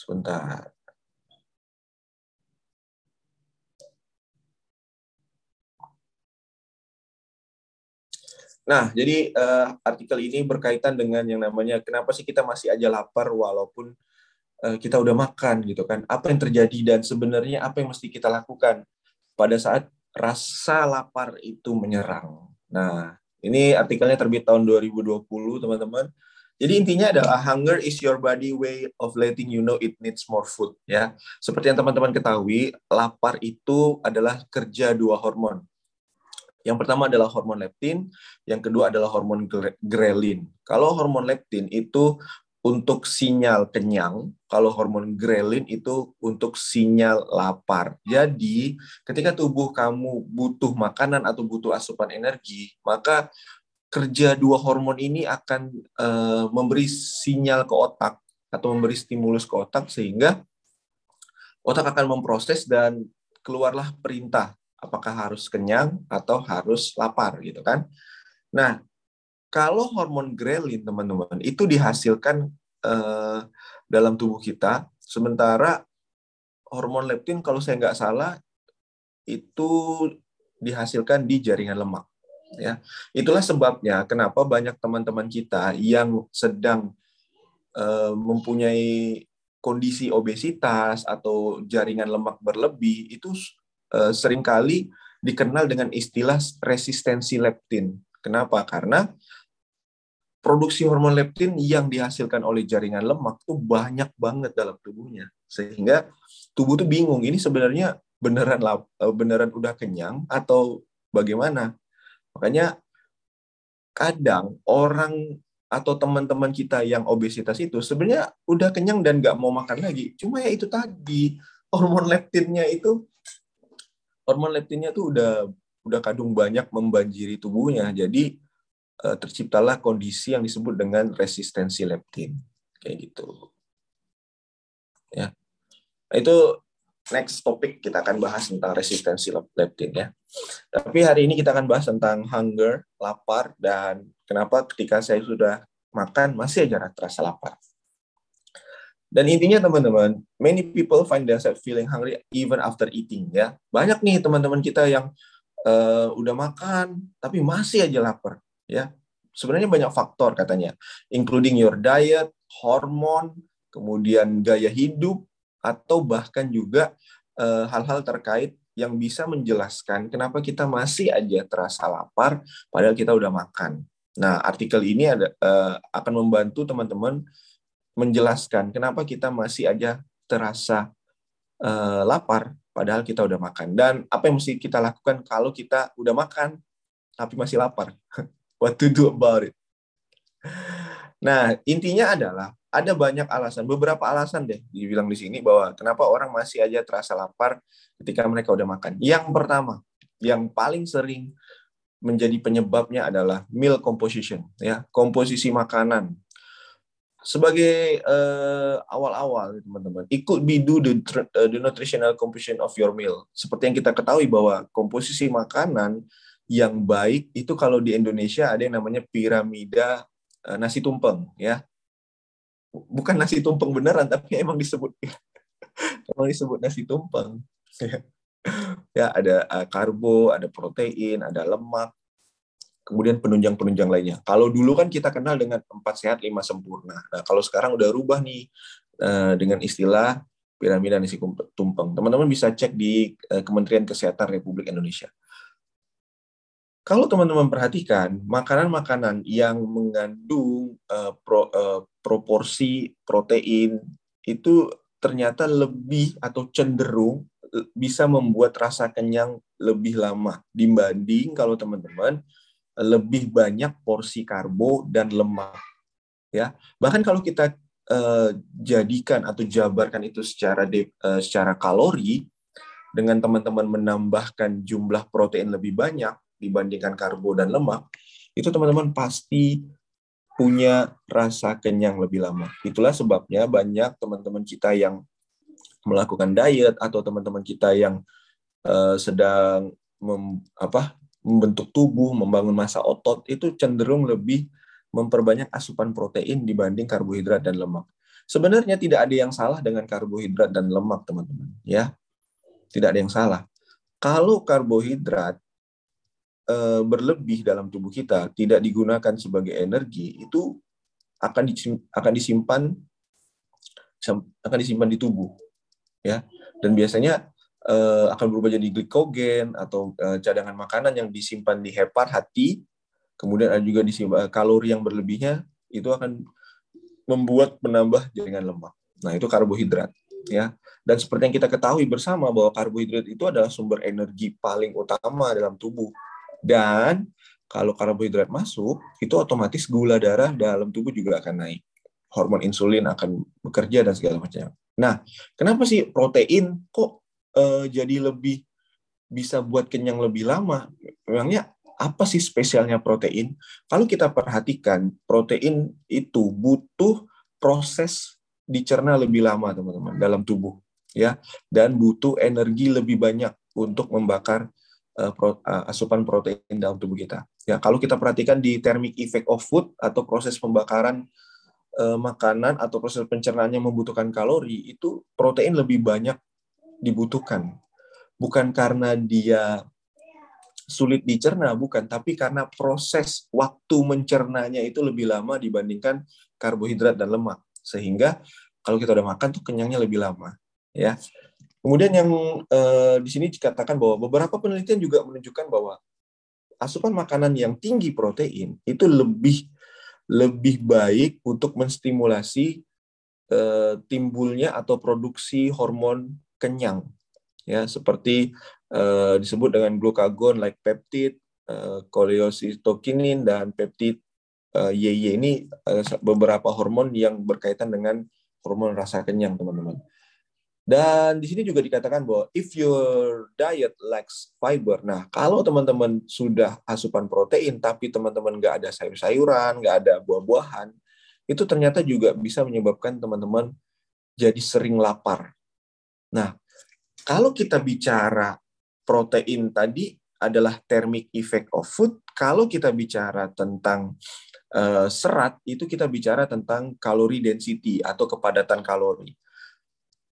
Sebentar. Nah, jadi uh, artikel ini berkaitan dengan yang namanya kenapa sih kita masih aja lapar walaupun uh, kita udah makan gitu kan? Apa yang terjadi dan sebenarnya apa yang mesti kita lakukan pada saat rasa lapar itu menyerang. Nah, ini artikelnya terbit tahun 2020, teman-teman. Jadi intinya adalah hunger is your body way of letting you know it needs more food ya. Seperti yang teman-teman ketahui, lapar itu adalah kerja dua hormon, yang pertama adalah hormon leptin, yang kedua adalah hormon grelin. Kalau hormon leptin itu untuk sinyal kenyang, kalau hormon grelin itu untuk sinyal lapar. Jadi, ketika tubuh kamu butuh makanan atau butuh asupan energi, maka kerja dua hormon ini akan uh, memberi sinyal ke otak atau memberi stimulus ke otak sehingga otak akan memproses dan keluarlah perintah apakah harus kenyang atau harus lapar gitu kan. Nah, kalau hormon grelin teman-teman itu dihasilkan eh, dalam tubuh kita, sementara hormon leptin kalau saya nggak salah itu dihasilkan di jaringan lemak. Ya, itulah sebabnya kenapa banyak teman-teman kita yang sedang eh, mempunyai kondisi obesitas atau jaringan lemak berlebih itu Eh, sering kali dikenal dengan istilah resistensi leptin. Kenapa? Karena produksi hormon leptin yang dihasilkan oleh jaringan lemak tuh banyak banget dalam tubuhnya. Sehingga tubuh tuh bingung, ini sebenarnya beneran eh, beneran udah kenyang atau bagaimana? Makanya kadang orang atau teman-teman kita yang obesitas itu sebenarnya udah kenyang dan nggak mau makan lagi. Cuma ya itu tadi hormon leptinnya itu hormon leptinnya tuh udah udah kadung banyak membanjiri tubuhnya. Jadi uh, terciptalah kondisi yang disebut dengan resistensi leptin. Kayak gitu. Ya. Nah, itu next topik kita akan bahas tentang resistensi leptin ya. Tapi hari ini kita akan bahas tentang hunger, lapar dan kenapa ketika saya sudah makan masih aja terasa lapar. Dan intinya teman-teman, many people find themselves feeling hungry even after eating ya. Banyak nih teman-teman kita yang uh, udah makan tapi masih aja lapar ya. Sebenarnya banyak faktor katanya, including your diet, hormon, kemudian gaya hidup atau bahkan juga eh, hal-hal terkait yang bisa menjelaskan kenapa kita masih aja terasa lapar padahal kita udah makan. Nah, artikel ini ada uh, akan membantu teman-teman menjelaskan kenapa kita masih aja terasa uh, lapar padahal kita udah makan. Dan apa yang mesti kita lakukan kalau kita udah makan tapi masih lapar? What to do about it? Nah intinya adalah ada banyak alasan beberapa alasan deh dibilang di sini bahwa kenapa orang masih aja terasa lapar ketika mereka udah makan. Yang pertama yang paling sering menjadi penyebabnya adalah meal composition ya komposisi makanan. Sebagai uh, awal-awal teman-teman ikut bidu the, uh, the nutritional composition of your meal. Seperti yang kita ketahui bahwa komposisi makanan yang baik itu kalau di Indonesia ada yang namanya piramida uh, nasi tumpeng ya bukan nasi tumpeng beneran tapi emang disebut emang disebut nasi tumpeng ya ada uh, karbo ada protein ada lemak kemudian penunjang-penunjang lainnya. Kalau dulu kan kita kenal dengan empat sehat lima sempurna. Nah, kalau sekarang udah rubah nih uh, dengan istilah piramida nasi tumpeng. Teman-teman bisa cek di uh, Kementerian Kesehatan Republik Indonesia. Kalau teman-teman perhatikan, makanan-makanan yang mengandung uh, pro, uh, proporsi protein itu ternyata lebih atau cenderung bisa membuat rasa kenyang lebih lama dibanding kalau teman-teman lebih banyak porsi karbo dan lemak. Ya, bahkan kalau kita uh, jadikan atau jabarkan itu secara de, uh, secara kalori dengan teman-teman menambahkan jumlah protein lebih banyak dibandingkan karbo dan lemak, itu teman-teman pasti punya rasa kenyang lebih lama. Itulah sebabnya banyak teman-teman kita yang melakukan diet atau teman-teman kita yang uh, sedang mem, apa membentuk tubuh, membangun massa otot itu cenderung lebih memperbanyak asupan protein dibanding karbohidrat dan lemak. Sebenarnya tidak ada yang salah dengan karbohidrat dan lemak, teman-teman. Ya, tidak ada yang salah. Kalau karbohidrat e, berlebih dalam tubuh kita, tidak digunakan sebagai energi, itu akan akan disimpan akan disimpan di tubuh, ya. Dan biasanya e, akan berubah jadi glikogen atau e, cadangan makanan yang disimpan di hepar hati. Kemudian ada juga disimpan kalori yang berlebihnya itu akan membuat menambah jaringan lemak. Nah, itu karbohidrat ya. Dan seperti yang kita ketahui bersama bahwa karbohidrat itu adalah sumber energi paling utama dalam tubuh. Dan kalau karbohidrat masuk, itu otomatis gula darah dalam tubuh juga akan naik. Hormon insulin akan bekerja dan segala macam. Nah, kenapa sih protein kok uh, jadi lebih bisa buat kenyang lebih lama? Memangnya apa sih spesialnya protein? Kalau kita perhatikan, protein itu butuh proses dicerna lebih lama, teman-teman, dalam tubuh, ya, dan butuh energi lebih banyak untuk membakar asupan protein dalam tubuh kita. Ya, kalau kita perhatikan di thermic effect of food atau proses pembakaran uh, makanan atau proses pencernaannya membutuhkan kalori, itu protein lebih banyak dibutuhkan. Bukan karena dia sulit dicerna bukan, tapi karena proses waktu mencernanya itu lebih lama dibandingkan karbohidrat dan lemak. Sehingga kalau kita udah makan tuh kenyangnya lebih lama, ya. Kemudian yang eh, di sini dikatakan bahwa beberapa penelitian juga menunjukkan bahwa asupan makanan yang tinggi protein itu lebih lebih baik untuk menstimulasi eh, timbulnya atau produksi hormon kenyang ya seperti uh, disebut dengan glukagon like peptid, uh, cholecystokinin dan peptid uh, YY ini uh, beberapa hormon yang berkaitan dengan hormon rasa kenyang teman-teman. Dan di sini juga dikatakan bahwa if your diet lacks fiber, nah kalau teman-teman sudah asupan protein tapi teman-teman nggak ada sayur-sayuran, nggak ada buah-buahan, itu ternyata juga bisa menyebabkan teman-teman jadi sering lapar. Nah, kalau kita bicara protein tadi adalah thermic effect of food, kalau kita bicara tentang uh, serat, itu kita bicara tentang kalori density atau kepadatan kalori.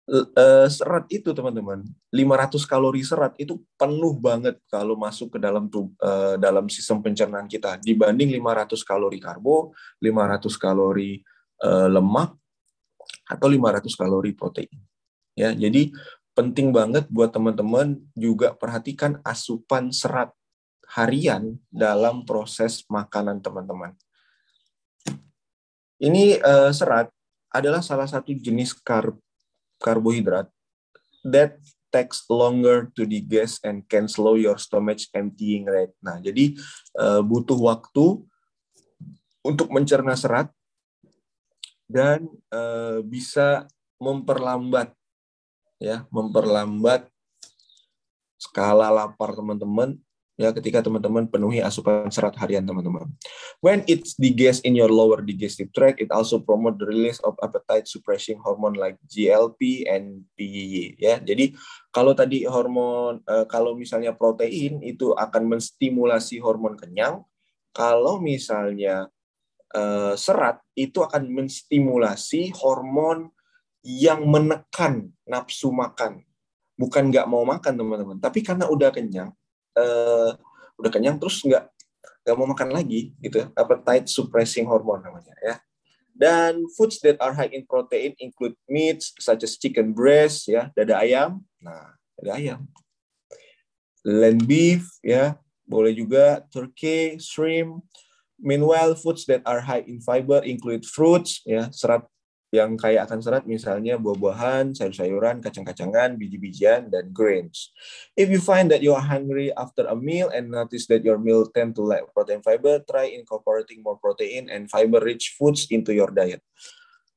Uh, serat itu teman-teman, 500 kalori serat itu penuh banget kalau masuk ke dalam uh, dalam sistem pencernaan kita dibanding 500 kalori karbo, 500 kalori uh, lemak atau 500 kalori protein. Ya, jadi penting banget buat teman-teman juga perhatikan asupan serat harian dalam proses makanan teman-teman. Ini serat adalah salah satu jenis kar karbohidrat that takes longer to digest and can slow your stomach emptying rate. Nah, jadi uh, butuh waktu untuk mencerna serat dan uh, bisa memperlambat ya memperlambat skala lapar teman-teman ya ketika teman-teman penuhi asupan serat harian teman-teman. When it's digest in your lower digestive tract, it also promote the release of appetite suppressing hormone like GLP and PYY ya. Jadi kalau tadi hormon uh, kalau misalnya protein itu akan menstimulasi hormon kenyang, kalau misalnya uh, serat itu akan menstimulasi hormon yang menekan nafsu makan. Bukan nggak mau makan teman-teman, tapi karena udah kenyang, uh, udah kenyang terus nggak nggak mau makan lagi gitu. Appetite suppressing hormone namanya ya. Dan foods that are high in protein include meats such as chicken breast ya, dada ayam. Nah, dada ayam. Land beef ya, boleh juga turkey, shrimp. Meanwhile, foods that are high in fiber include fruits ya, serat yang kaya akan serat misalnya buah-buahan, sayur-sayuran, kacang-kacangan, biji-bijian, dan grains. If you find that you are hungry after a meal and notice that your meal tend to lack protein fiber, try incorporating more protein and fiber-rich foods into your diet.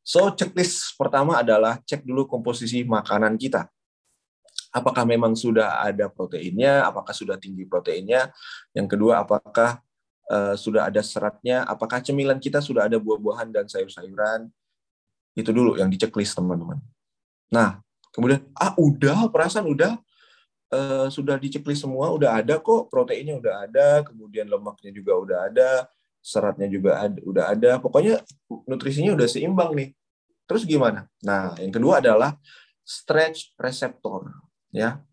So, checklist pertama adalah cek dulu komposisi makanan kita. Apakah memang sudah ada proteinnya? Apakah sudah tinggi proteinnya? Yang kedua, apakah uh, sudah ada seratnya? Apakah cemilan kita sudah ada buah-buahan dan sayur-sayuran? Itu dulu yang diceklis teman-teman. Nah, kemudian ah udah perasaan udah uh, sudah diceklis semua, udah ada kok proteinnya udah ada, kemudian lemaknya juga udah ada, seratnya juga ada, udah ada. Pokoknya nutrisinya udah seimbang nih. Terus gimana? Nah, yang kedua adalah stretch receptor, ya.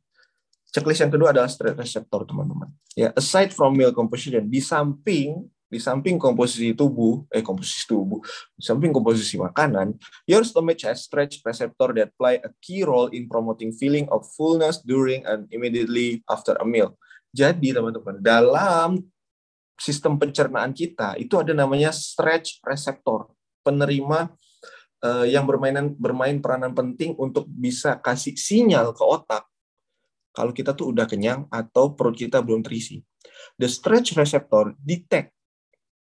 Checklist yang kedua adalah stretch receptor, teman-teman. Ya, aside from meal composition, di samping di samping komposisi tubuh, eh komposisi tubuh, di samping komposisi makanan, your stomach has stretch receptor that play a key role in promoting feeling of fullness during and immediately after a meal. Jadi teman-teman, dalam sistem pencernaan kita itu ada namanya stretch receptor, penerima uh, yang bermainan bermain peranan penting untuk bisa kasih sinyal ke otak kalau kita tuh udah kenyang atau perut kita belum terisi. The stretch receptor detect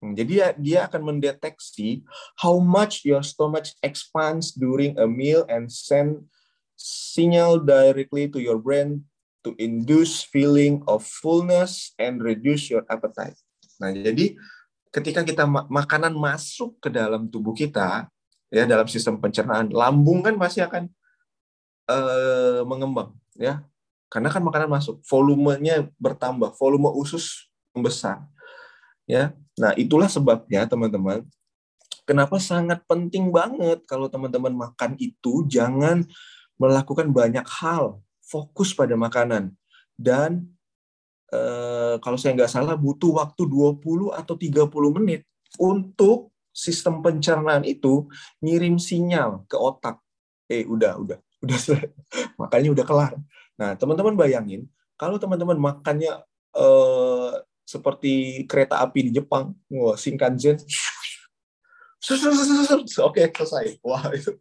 jadi dia, dia akan mendeteksi how much your stomach expands during a meal and send signal directly to your brain to induce feeling of fullness and reduce your appetite. Nah, jadi ketika kita makanan masuk ke dalam tubuh kita, ya dalam sistem pencernaan, lambung kan pasti akan uh, mengembang, ya. Karena kan makanan masuk, volumenya bertambah, volume usus membesar. Ya. Nah, itulah sebabnya teman-teman kenapa sangat penting banget kalau teman-teman makan itu jangan melakukan banyak hal, fokus pada makanan. Dan eh, kalau saya nggak salah butuh waktu 20 atau 30 menit untuk sistem pencernaan itu ngirim sinyal ke otak. Eh, udah, udah, udah makanya udah kelar. Nah, teman-teman bayangin kalau teman-teman makannya eh, seperti kereta api di Jepang, wah Shinkansen, oke selesai, wah itu.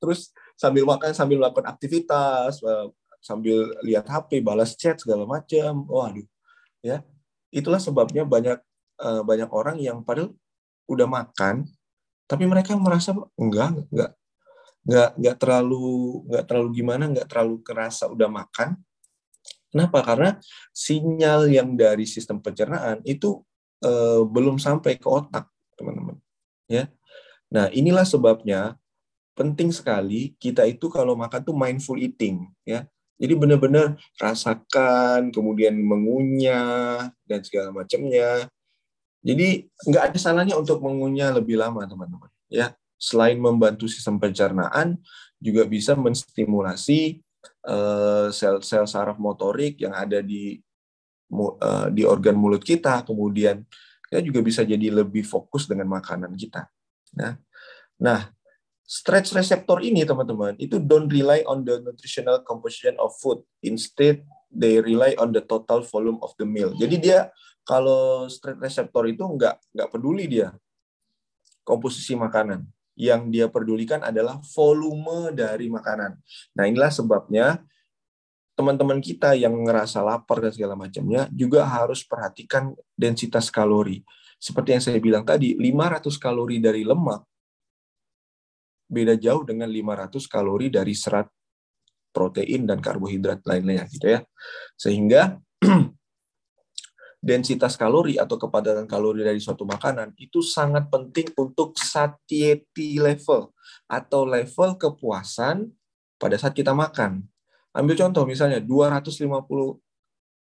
Terus sambil makan, sambil melakukan aktivitas, eh, sambil lihat HP, balas chat segala macam, waduh, ya. Itulah sebabnya banyak eh, banyak orang yang padahal udah makan, tapi mereka merasa enggak, enggak, enggak, enggak terlalu, enggak terlalu gimana, enggak terlalu kerasa udah makan, Kenapa? Karena sinyal yang dari sistem pencernaan itu eh, belum sampai ke otak, teman-teman. Ya. Nah, inilah sebabnya penting sekali kita itu kalau makan tuh mindful eating, ya. Jadi benar-benar rasakan, kemudian mengunyah dan segala macamnya. Jadi nggak ada salahnya untuk mengunyah lebih lama, teman-teman. Ya, selain membantu sistem pencernaan, juga bisa menstimulasi sel-sel saraf motorik yang ada di eh, di organ mulut kita, kemudian kita juga bisa jadi lebih fokus dengan makanan kita. Nah, nah stretch receptor ini teman-teman itu don't rely on the nutritional composition of food, instead they rely on the total volume of the meal. Jadi dia kalau stretch receptor itu nggak nggak peduli dia komposisi makanan yang dia pedulikan adalah volume dari makanan. Nah, inilah sebabnya teman-teman kita yang ngerasa lapar dan segala macamnya juga harus perhatikan densitas kalori. Seperti yang saya bilang tadi, 500 kalori dari lemak beda jauh dengan 500 kalori dari serat protein dan karbohidrat lainnya gitu ya. Sehingga densitas kalori atau kepadatan kalori dari suatu makanan itu sangat penting untuk satiety level atau level kepuasan pada saat kita makan. Ambil contoh misalnya 250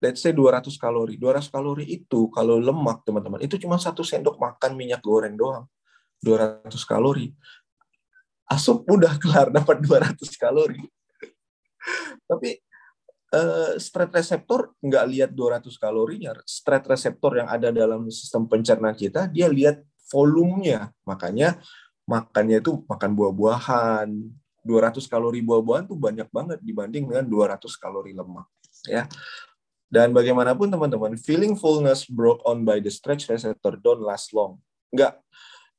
let's say 200 kalori. 200 kalori itu kalau lemak teman-teman itu cuma satu sendok makan minyak goreng doang. 200 kalori. Asup udah kelar dapat 200 kalori. Tapi stret reseptor nggak lihat 200 kalorinya. Stret reseptor yang ada dalam sistem pencernaan kita, dia lihat volumenya. Makanya makannya itu makan buah-buahan. 200 kalori buah-buahan tuh banyak banget dibanding dengan 200 kalori lemak. Ya. Dan bagaimanapun teman-teman, feeling fullness brought on by the stretch receptor don't last long. Nggak,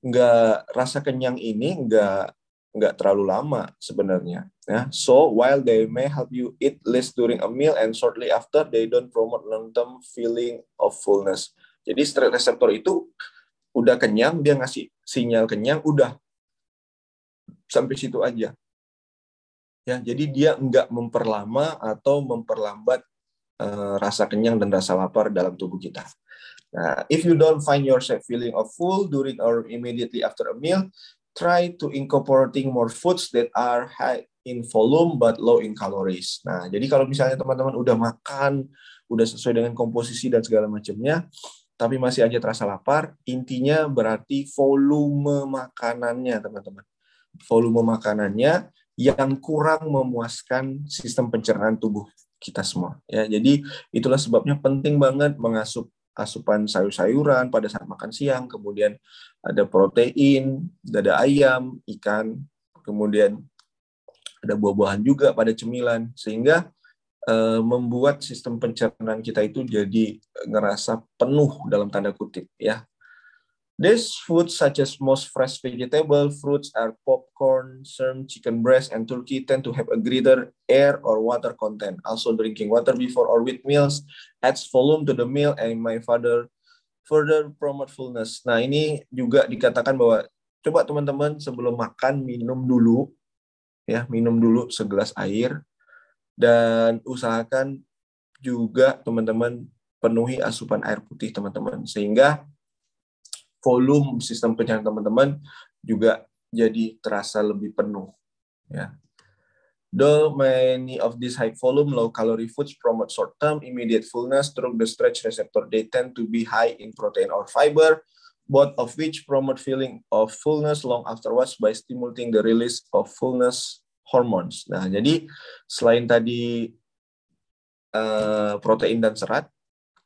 nggak rasa kenyang ini nggak nggak terlalu lama sebenarnya. Ya. So while they may help you eat less during a meal and shortly after, they don't promote long-term feeling of fullness. Jadi stress receptor itu udah kenyang, dia ngasih sinyal kenyang, udah sampai situ aja. Ya, jadi dia nggak memperlama atau memperlambat uh, rasa kenyang dan rasa lapar dalam tubuh kita. Nah, if you don't find yourself feeling of full during or immediately after a meal, try to incorporating more foods that are high in volume but low in calories. Nah, jadi kalau misalnya teman-teman udah makan, udah sesuai dengan komposisi dan segala macamnya, tapi masih aja terasa lapar, intinya berarti volume makanannya, teman-teman. volume makanannya yang kurang memuaskan sistem pencernaan tubuh kita semua ya. Jadi itulah sebabnya penting banget mengasup asupan sayur-sayuran pada saat makan siang, kemudian ada protein, dada ayam, ikan, kemudian ada buah-buahan juga pada cemilan sehingga uh, membuat sistem pencernaan kita itu jadi ngerasa penuh dalam tanda kutip ya These foods, such as most fresh vegetable fruits, are popcorn, serm, chicken breast, and turkey, tend to have a greater air or water content. Also, drinking water before or with meals adds volume to the meal, and my father further promote fullness. Nah, ini juga dikatakan bahwa coba teman-teman sebelum makan minum dulu, ya minum dulu segelas air, dan usahakan juga teman-teman penuhi asupan air putih teman-teman sehingga volume sistem pencernaan teman-teman juga jadi terasa lebih penuh ya. Though many of these high volume, low calorie foods promote short term immediate fullness through the stretch receptor, they tend to be high in protein or fiber, both of which promote feeling of fullness long afterwards by stimulating the release of fullness hormones. Nah, jadi selain tadi uh, protein dan serat,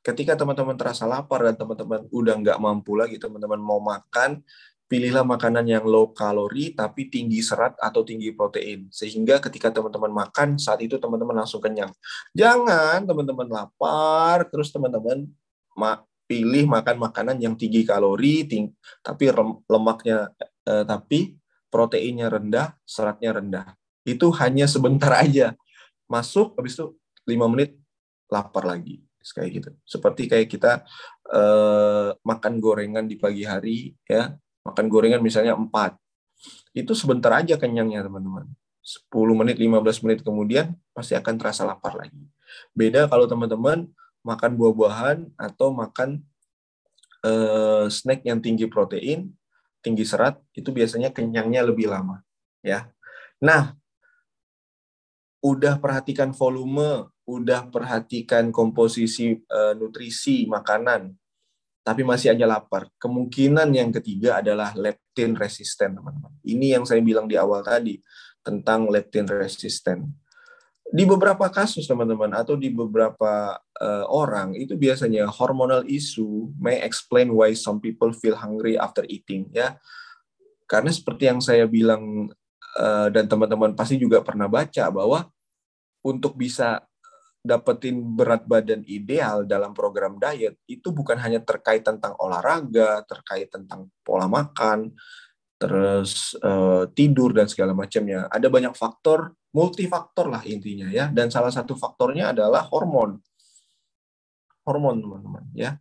ketika teman-teman terasa lapar dan teman-teman udah nggak mampu lagi, teman-teman mau makan, pilihlah makanan yang low kalori tapi tinggi serat atau tinggi protein. Sehingga ketika teman-teman makan, saat itu teman-teman langsung kenyang. Jangan teman-teman lapar, terus teman-teman ma pilih makan makanan yang tinggi kalori, ting tapi lemaknya eh, tapi proteinnya rendah, seratnya rendah. Itu hanya sebentar aja. Masuk, habis itu 5 menit lapar lagi kayak gitu. Seperti kayak kita uh, makan gorengan di pagi hari ya, makan gorengan misalnya 4. Itu sebentar aja kenyangnya, teman-teman. 10 menit, 15 menit kemudian pasti akan terasa lapar lagi. Beda kalau teman-teman makan buah-buahan atau makan uh, snack yang tinggi protein, tinggi serat, itu biasanya kenyangnya lebih lama, ya. Nah, udah perhatikan volume, udah perhatikan komposisi uh, nutrisi makanan, tapi masih aja lapar. Kemungkinan yang ketiga adalah leptin resisten, teman-teman. Ini yang saya bilang di awal tadi tentang leptin resisten. Di beberapa kasus, teman-teman, atau di beberapa uh, orang, itu biasanya hormonal issue may explain why some people feel hungry after eating. Ya, karena seperti yang saya bilang uh, dan teman-teman pasti juga pernah baca bahwa untuk bisa dapetin berat badan ideal dalam program diet itu bukan hanya terkait tentang olahraga, terkait tentang pola makan, terus uh, tidur dan segala macamnya. Ada banyak faktor, multifaktor lah intinya ya. Dan salah satu faktornya adalah hormon. Hormon teman-teman ya.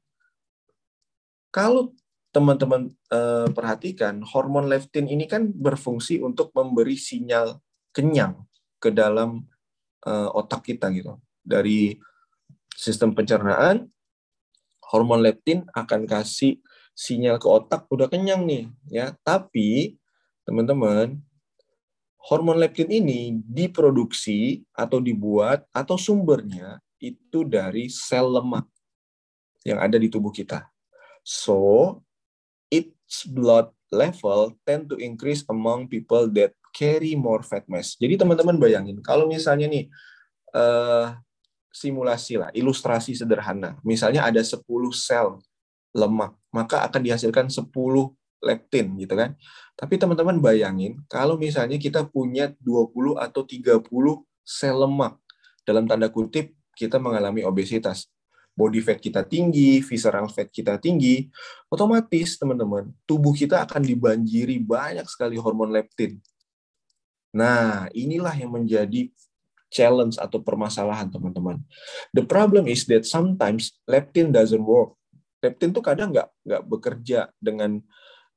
Kalau teman-teman uh, perhatikan, hormon leptin ini kan berfungsi untuk memberi sinyal kenyang ke dalam uh, otak kita gitu dari sistem pencernaan, hormon leptin akan kasih sinyal ke otak udah kenyang nih ya. Tapi teman-teman, hormon leptin ini diproduksi atau dibuat atau sumbernya itu dari sel lemak yang ada di tubuh kita. So, its blood level tend to increase among people that carry more fat mass. Jadi teman-teman bayangin kalau misalnya nih uh, simulasi lah, ilustrasi sederhana. Misalnya ada 10 sel lemak, maka akan dihasilkan 10 leptin gitu kan. Tapi teman-teman bayangin kalau misalnya kita punya 20 atau 30 sel lemak dalam tanda kutip kita mengalami obesitas. Body fat kita tinggi, visceral fat kita tinggi, otomatis teman-teman, tubuh kita akan dibanjiri banyak sekali hormon leptin. Nah, inilah yang menjadi challenge atau permasalahan teman-teman. The problem is that sometimes leptin doesn't work. Leptin tuh kadang nggak nggak bekerja dengan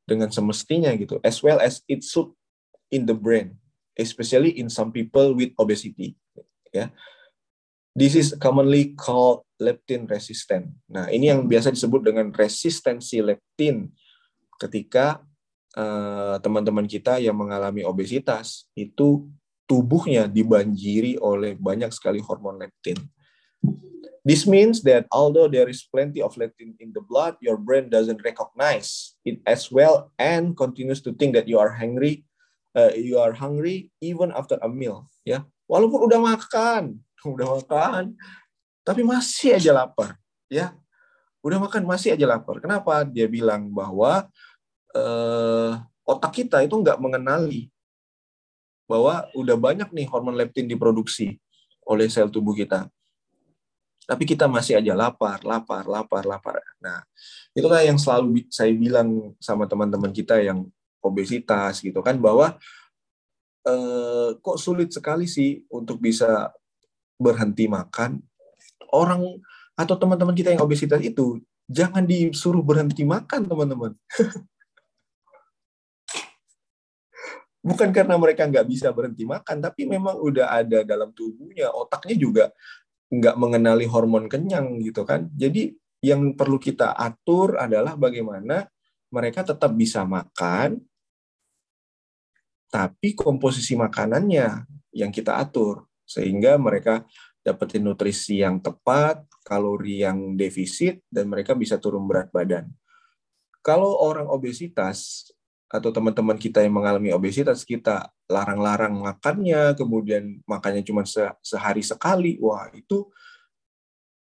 dengan semestinya gitu. As well as it should in the brain, especially in some people with obesity. Ya, this is commonly called leptin resistant. Nah, ini yang biasa disebut dengan resistensi leptin ketika eh, teman-teman uh, kita yang mengalami obesitas itu tubuhnya dibanjiri oleh banyak sekali hormon leptin. This means that although there is plenty of leptin in the blood, your brain doesn't recognize it as well and continues to think that you are hungry uh, you are hungry even after a meal ya. Walaupun udah makan udah makan tapi masih aja lapar ya. Udah makan masih aja lapar. Kenapa? Dia bilang bahwa uh, otak kita itu nggak mengenali bahwa udah banyak nih hormon leptin diproduksi oleh sel tubuh kita tapi kita masih aja lapar, lapar, lapar, lapar. Nah, itulah yang selalu saya bilang sama teman-teman kita yang obesitas gitu kan bahwa eh, kok sulit sekali sih untuk bisa berhenti makan. Orang atau teman-teman kita yang obesitas itu jangan disuruh berhenti makan, teman-teman. Bukan karena mereka nggak bisa berhenti makan, tapi memang udah ada dalam tubuhnya, otaknya juga nggak mengenali hormon kenyang gitu kan. Jadi yang perlu kita atur adalah bagaimana mereka tetap bisa makan, tapi komposisi makanannya yang kita atur sehingga mereka dapetin nutrisi yang tepat, kalori yang defisit, dan mereka bisa turun berat badan. Kalau orang obesitas atau teman-teman kita yang mengalami obesitas, kita larang-larang makannya, kemudian makannya cuma sehari sekali, wah itu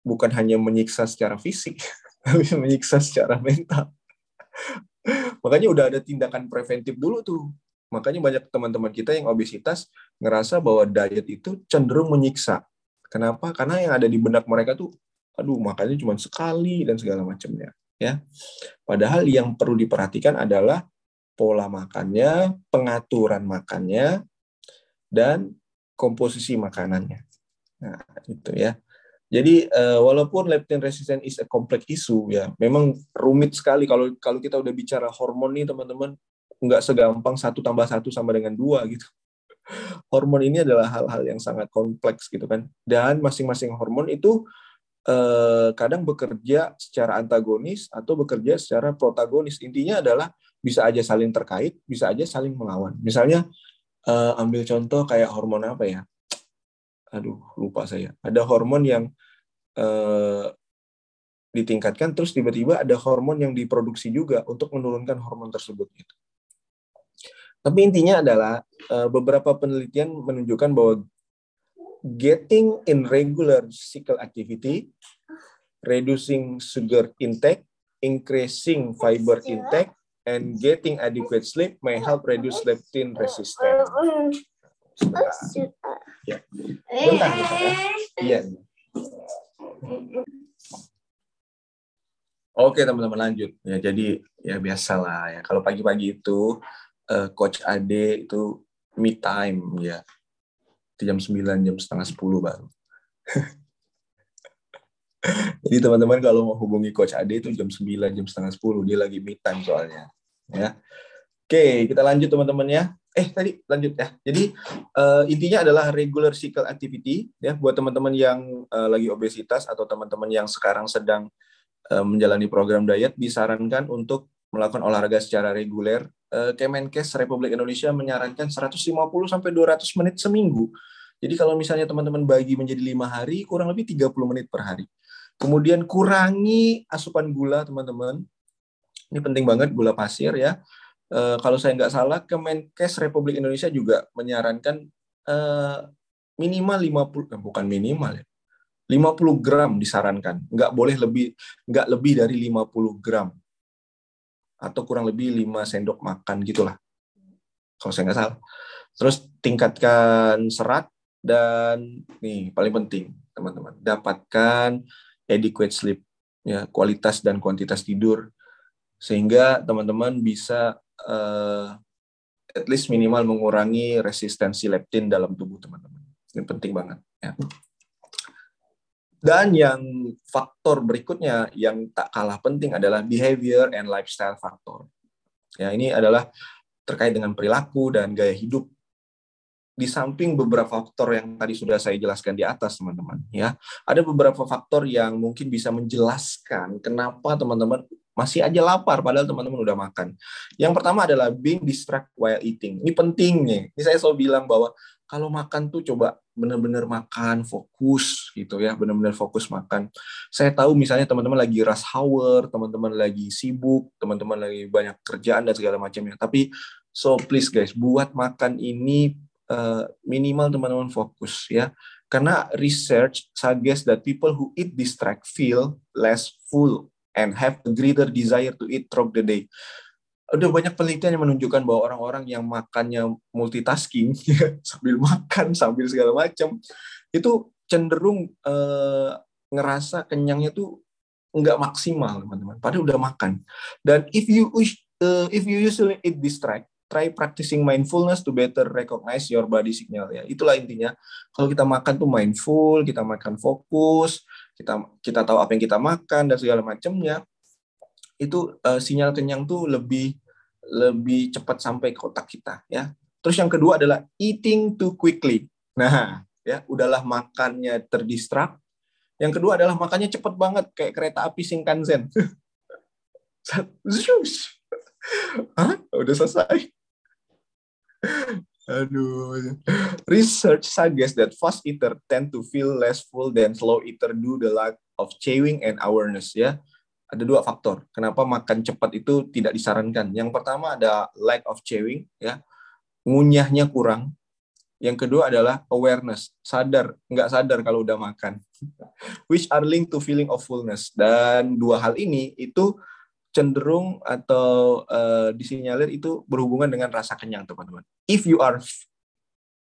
bukan hanya menyiksa secara fisik, tapi menyiksa secara mental. Makanya udah ada tindakan preventif dulu tuh. Makanya banyak teman-teman kita yang obesitas ngerasa bahwa diet itu cenderung menyiksa. Kenapa? Karena yang ada di benak mereka tuh, aduh makannya cuma sekali dan segala macamnya. Ya, padahal yang perlu diperhatikan adalah pola makannya, pengaturan makannya, dan komposisi makanannya. Nah, itu ya. Jadi uh, walaupun leptin resistant is a complex issue ya, memang rumit sekali kalau kalau kita udah bicara hormon nih teman-teman, nggak segampang satu tambah satu sama dengan dua gitu. Hormon ini adalah hal-hal yang sangat kompleks gitu kan, dan masing-masing hormon itu uh, kadang bekerja secara antagonis atau bekerja secara protagonis. Intinya adalah bisa aja saling terkait, bisa aja saling melawan. Misalnya uh, ambil contoh kayak hormon apa ya? Aduh, lupa saya. Ada hormon yang uh, ditingkatkan, terus tiba-tiba ada hormon yang diproduksi juga untuk menurunkan hormon tersebut. Gitu. Tapi intinya adalah uh, beberapa penelitian menunjukkan bahwa getting in regular physical activity, reducing sugar intake, increasing fiber intake, and getting adequate sleep may help reduce leptin resistance. Ya. Bentar, bentar ya. Iya. Oke teman-teman lanjut ya jadi ya biasalah ya kalau pagi-pagi itu uh, coach Ade itu me time ya jam 9 jam setengah 10 baru Jadi teman-teman kalau mau hubungi Coach Ade itu jam 9, jam setengah 10. Dia lagi meet time soalnya. Ya. Oke, kita lanjut teman-teman ya. Eh, tadi lanjut ya. Jadi uh, intinya adalah regular cycle activity ya buat teman-teman yang uh, lagi obesitas atau teman-teman yang sekarang sedang uh, menjalani program diet disarankan untuk melakukan olahraga secara reguler. Uh, Kemenkes Republik Indonesia menyarankan 150 sampai 200 menit seminggu. Jadi kalau misalnya teman-teman bagi menjadi lima hari, kurang lebih 30 menit per hari. Kemudian kurangi asupan gula, teman-teman. Ini penting banget gula pasir ya. E, kalau saya nggak salah, Kemenkes Republik Indonesia juga menyarankan e, minimal 50, eh, bukan minimal ya, 50 gram disarankan. Nggak boleh lebih, nggak lebih dari 50 gram. Atau kurang lebih 5 sendok makan gitulah. Kalau saya nggak salah. Terus tingkatkan serat dan nih paling penting teman-teman dapatkan adequate sleep, ya kualitas dan kuantitas tidur, sehingga teman-teman bisa uh, at least minimal mengurangi resistensi leptin dalam tubuh teman-teman. Ini penting banget. Ya. Dan yang faktor berikutnya yang tak kalah penting adalah behavior and lifestyle factor. Ya, ini adalah terkait dengan perilaku dan gaya hidup di samping beberapa faktor yang tadi sudah saya jelaskan di atas, teman-teman, ya, ada beberapa faktor yang mungkin bisa menjelaskan kenapa teman-teman masih aja lapar padahal teman-teman udah makan. Yang pertama adalah being distract while eating. Ini penting nih. Ini saya selalu bilang bahwa kalau makan tuh coba benar-benar makan fokus gitu ya, benar-benar fokus makan. Saya tahu misalnya teman-teman lagi rush hour, teman-teman lagi sibuk, teman-teman lagi banyak kerjaan dan segala macamnya. Tapi so please guys, buat makan ini uh, minimal teman-teman fokus ya. Karena research suggest that people who eat distract feel less full and have a greater desire to eat throughout the day. Udah banyak penelitian yang menunjukkan bahwa orang-orang yang makannya multitasking sambil makan sambil segala macam itu cenderung uh, ngerasa kenyangnya tuh nggak maksimal teman-teman. Padahal udah makan. Dan if you uh, if you usually eat distract try practicing mindfulness to better recognize your body signal ya. Itulah intinya. Kalau kita makan tuh mindful, kita makan fokus, kita kita tahu apa yang kita makan dan segala macamnya. Itu uh, sinyal kenyang tuh lebih lebih cepat sampai ke otak kita ya. Terus yang kedua adalah eating too quickly. Nah, ya udahlah makannya terdistrak. Yang kedua adalah makannya cepet banget kayak kereta api Shinkansen. Hah? Udah selesai. Aduh. Research suggests that fast eater tend to feel less full than slow eater due the lack of chewing and awareness ya. Ada dua faktor kenapa makan cepat itu tidak disarankan. Yang pertama ada lack of chewing ya. Ngunyahnya kurang. Yang kedua adalah awareness, sadar, nggak sadar kalau udah makan. Which are linked to feeling of fullness. Dan dua hal ini itu cenderung atau uh, disinyalir itu berhubungan dengan rasa kenyang, teman-teman. If you are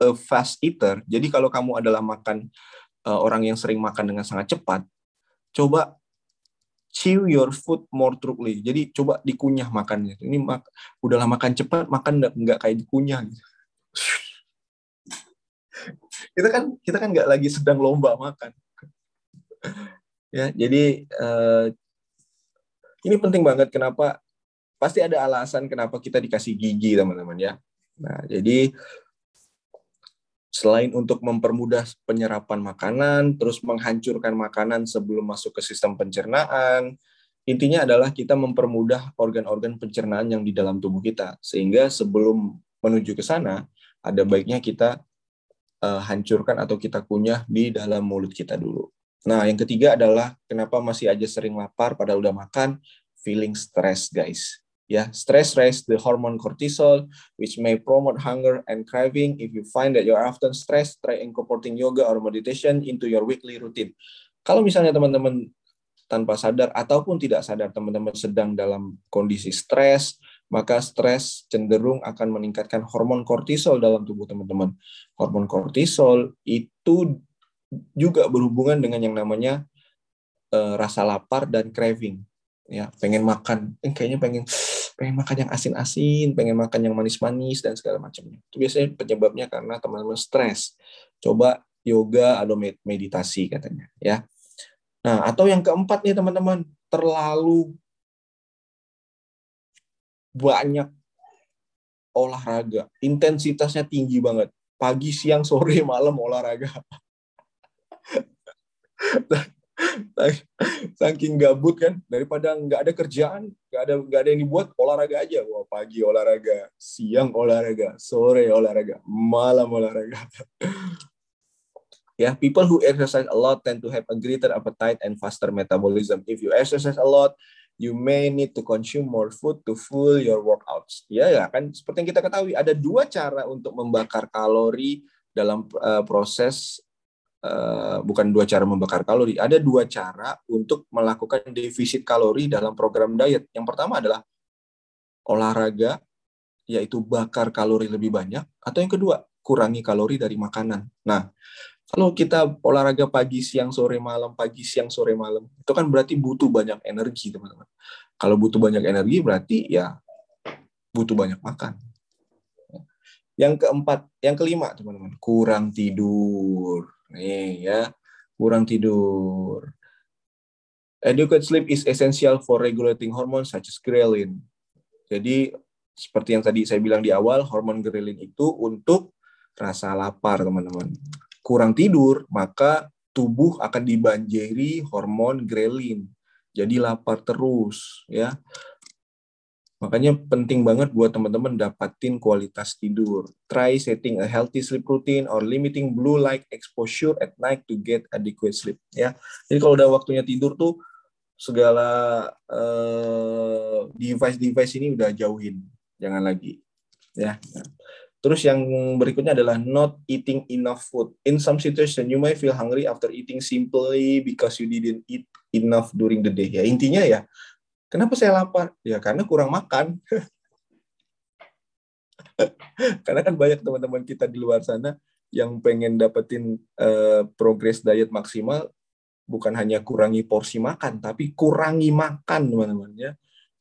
a fast eater, jadi kalau kamu adalah makan uh, orang yang sering makan dengan sangat cepat, coba chew your food more truly. Jadi coba dikunyah makannya. Ini mak udahlah makan cepat, makan nggak kayak dikunyah gitu. kita kan kita kan nggak lagi sedang lomba makan. ya, jadi uh, ini penting banget kenapa pasti ada alasan kenapa kita dikasih gigi teman-teman ya. Nah, jadi selain untuk mempermudah penyerapan makanan, terus menghancurkan makanan sebelum masuk ke sistem pencernaan, intinya adalah kita mempermudah organ-organ pencernaan yang di dalam tubuh kita. Sehingga sebelum menuju ke sana, ada baiknya kita uh, hancurkan atau kita kunyah di dalam mulut kita dulu. Nah, yang ketiga adalah kenapa masih aja sering lapar padahal udah makan, feeling stress, guys. Ya, stress raise the hormone cortisol, which may promote hunger and craving. If you find that you're often stressed, try incorporating yoga or meditation into your weekly routine. Kalau misalnya teman-teman tanpa sadar ataupun tidak sadar teman-teman sedang dalam kondisi stres, maka stres cenderung akan meningkatkan hormon kortisol dalam tubuh teman-teman. Hormon kortisol itu juga berhubungan dengan yang namanya uh, rasa lapar dan craving. Ya pengen makan. Eh, kayaknya pengen pengen makan yang asin-asin pengen makan yang manis-manis dan segala macamnya. Itu biasanya penyebabnya karena teman-teman stres. Coba yoga atau meditasi katanya ya. Nah atau yang keempat nih teman-teman. Terlalu banyak olahraga. Intensitasnya tinggi banget. Pagi siang sore malam olahraga saking gabut kan daripada nggak ada kerjaan nggak ada nggak ada yang dibuat olahraga aja. Wah pagi olahraga siang olahraga sore olahraga malam olahraga. Ya yeah, people who exercise a lot tend to have a greater appetite and faster metabolism. If you exercise a lot you may need to consume more food to fuel your workouts. Ya ya kan? Seperti yang kita ketahui ada dua cara untuk membakar kalori dalam uh, proses Uh, bukan dua cara membakar kalori, ada dua cara untuk melakukan defisit kalori dalam program diet. Yang pertama adalah olahraga, yaitu bakar kalori lebih banyak, atau yang kedua, kurangi kalori dari makanan. Nah, kalau kita olahraga pagi, siang, sore, malam, pagi, siang, sore, malam, itu kan berarti butuh banyak energi, teman-teman. Kalau butuh banyak energi, berarti ya butuh banyak makan. Yang keempat, yang kelima, teman-teman, kurang tidur Nih ya, kurang tidur. Adequate sleep is essential for regulating hormones such as ghrelin. Jadi seperti yang tadi saya bilang di awal, hormon ghrelin itu untuk rasa lapar, teman-teman. Kurang tidur, maka tubuh akan dibanjiri hormon grelin. Jadi lapar terus, ya. Makanya penting banget buat teman-teman dapatin kualitas tidur. Try setting a healthy sleep routine or limiting blue light exposure at night to get adequate sleep. Ya, jadi kalau udah waktunya tidur tuh segala uh, device-device ini udah jauhin, jangan lagi. Ya. Terus yang berikutnya adalah not eating enough food. In some situation, you may feel hungry after eating simply because you didn't eat enough during the day. Ya intinya ya Kenapa saya lapar? Ya karena kurang makan. karena kan banyak teman-teman kita di luar sana yang pengen dapetin uh, progres diet maksimal bukan hanya kurangi porsi makan tapi kurangi makan teman-teman ya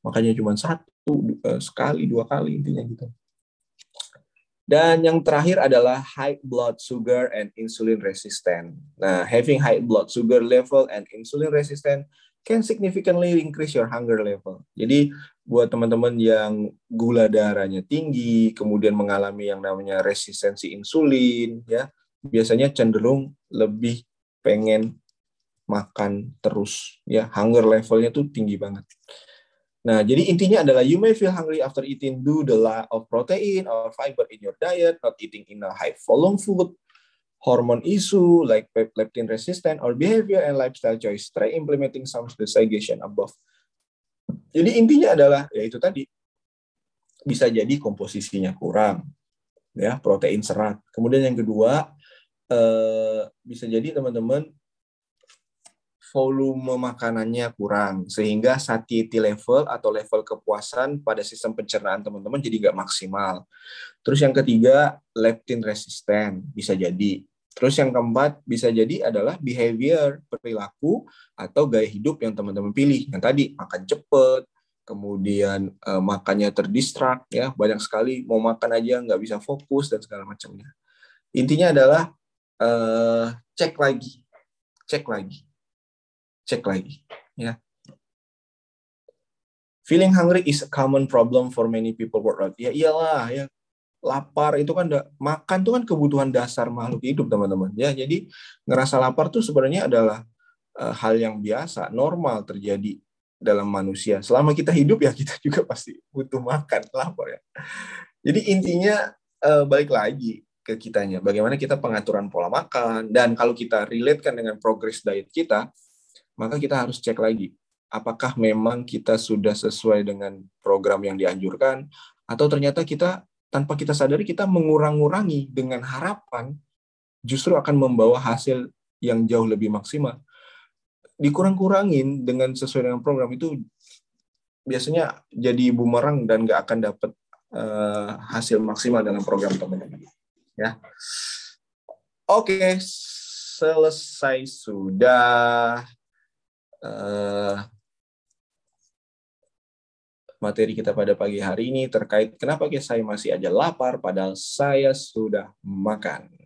makanya cuma satu uh, sekali dua kali intinya gitu dan yang terakhir adalah high blood sugar and insulin resistant. Nah, having high blood sugar level and insulin resistant can significantly increase your hunger level. Jadi buat teman-teman yang gula darahnya tinggi, kemudian mengalami yang namanya resistensi insulin, ya biasanya cenderung lebih pengen makan terus, ya hunger levelnya tuh tinggi banget. Nah, jadi intinya adalah you may feel hungry after eating due the lack of protein or fiber in your diet, not eating enough high volume food, hormone issue like leptin resistant or behavior and lifestyle choice. Try implementing some suggestion above. Jadi intinya adalah ya itu tadi bisa jadi komposisinya kurang ya protein serat. Kemudian yang kedua eh, bisa jadi teman-teman volume makanannya kurang sehingga satiety level atau level kepuasan pada sistem pencernaan teman-teman jadi nggak maksimal. Terus yang ketiga leptin resisten bisa jadi. Terus yang keempat bisa jadi adalah behavior perilaku atau gaya hidup yang teman-teman pilih. Yang tadi makan cepet, kemudian uh, makannya terdistrak ya. Banyak sekali mau makan aja nggak bisa fokus dan segala macamnya. Intinya adalah uh, cek lagi, cek lagi. Cek lagi ya. Feeling hungry is a common problem for many people worldwide. Ya iyalah ya lapar itu kan makan itu kan kebutuhan dasar makhluk hidup teman-teman ya. Jadi ngerasa lapar tuh sebenarnya adalah uh, hal yang biasa normal terjadi dalam manusia. Selama kita hidup ya kita juga pasti butuh makan lapar ya. Jadi intinya uh, balik lagi ke kitanya. Bagaimana kita pengaturan pola makan dan kalau kita relatekan dengan progress diet kita maka kita harus cek lagi apakah memang kita sudah sesuai dengan program yang dianjurkan atau ternyata kita tanpa kita sadari kita mengurang-urangi dengan harapan justru akan membawa hasil yang jauh lebih maksimal. Dikurang-kurangin dengan sesuai dengan program itu biasanya jadi bumerang dan nggak akan dapat uh, hasil maksimal dalam program teman-teman. Ya, oke, selesai sudah uh, materi kita pada pagi hari ini terkait kenapa saya masih aja lapar padahal saya sudah makan.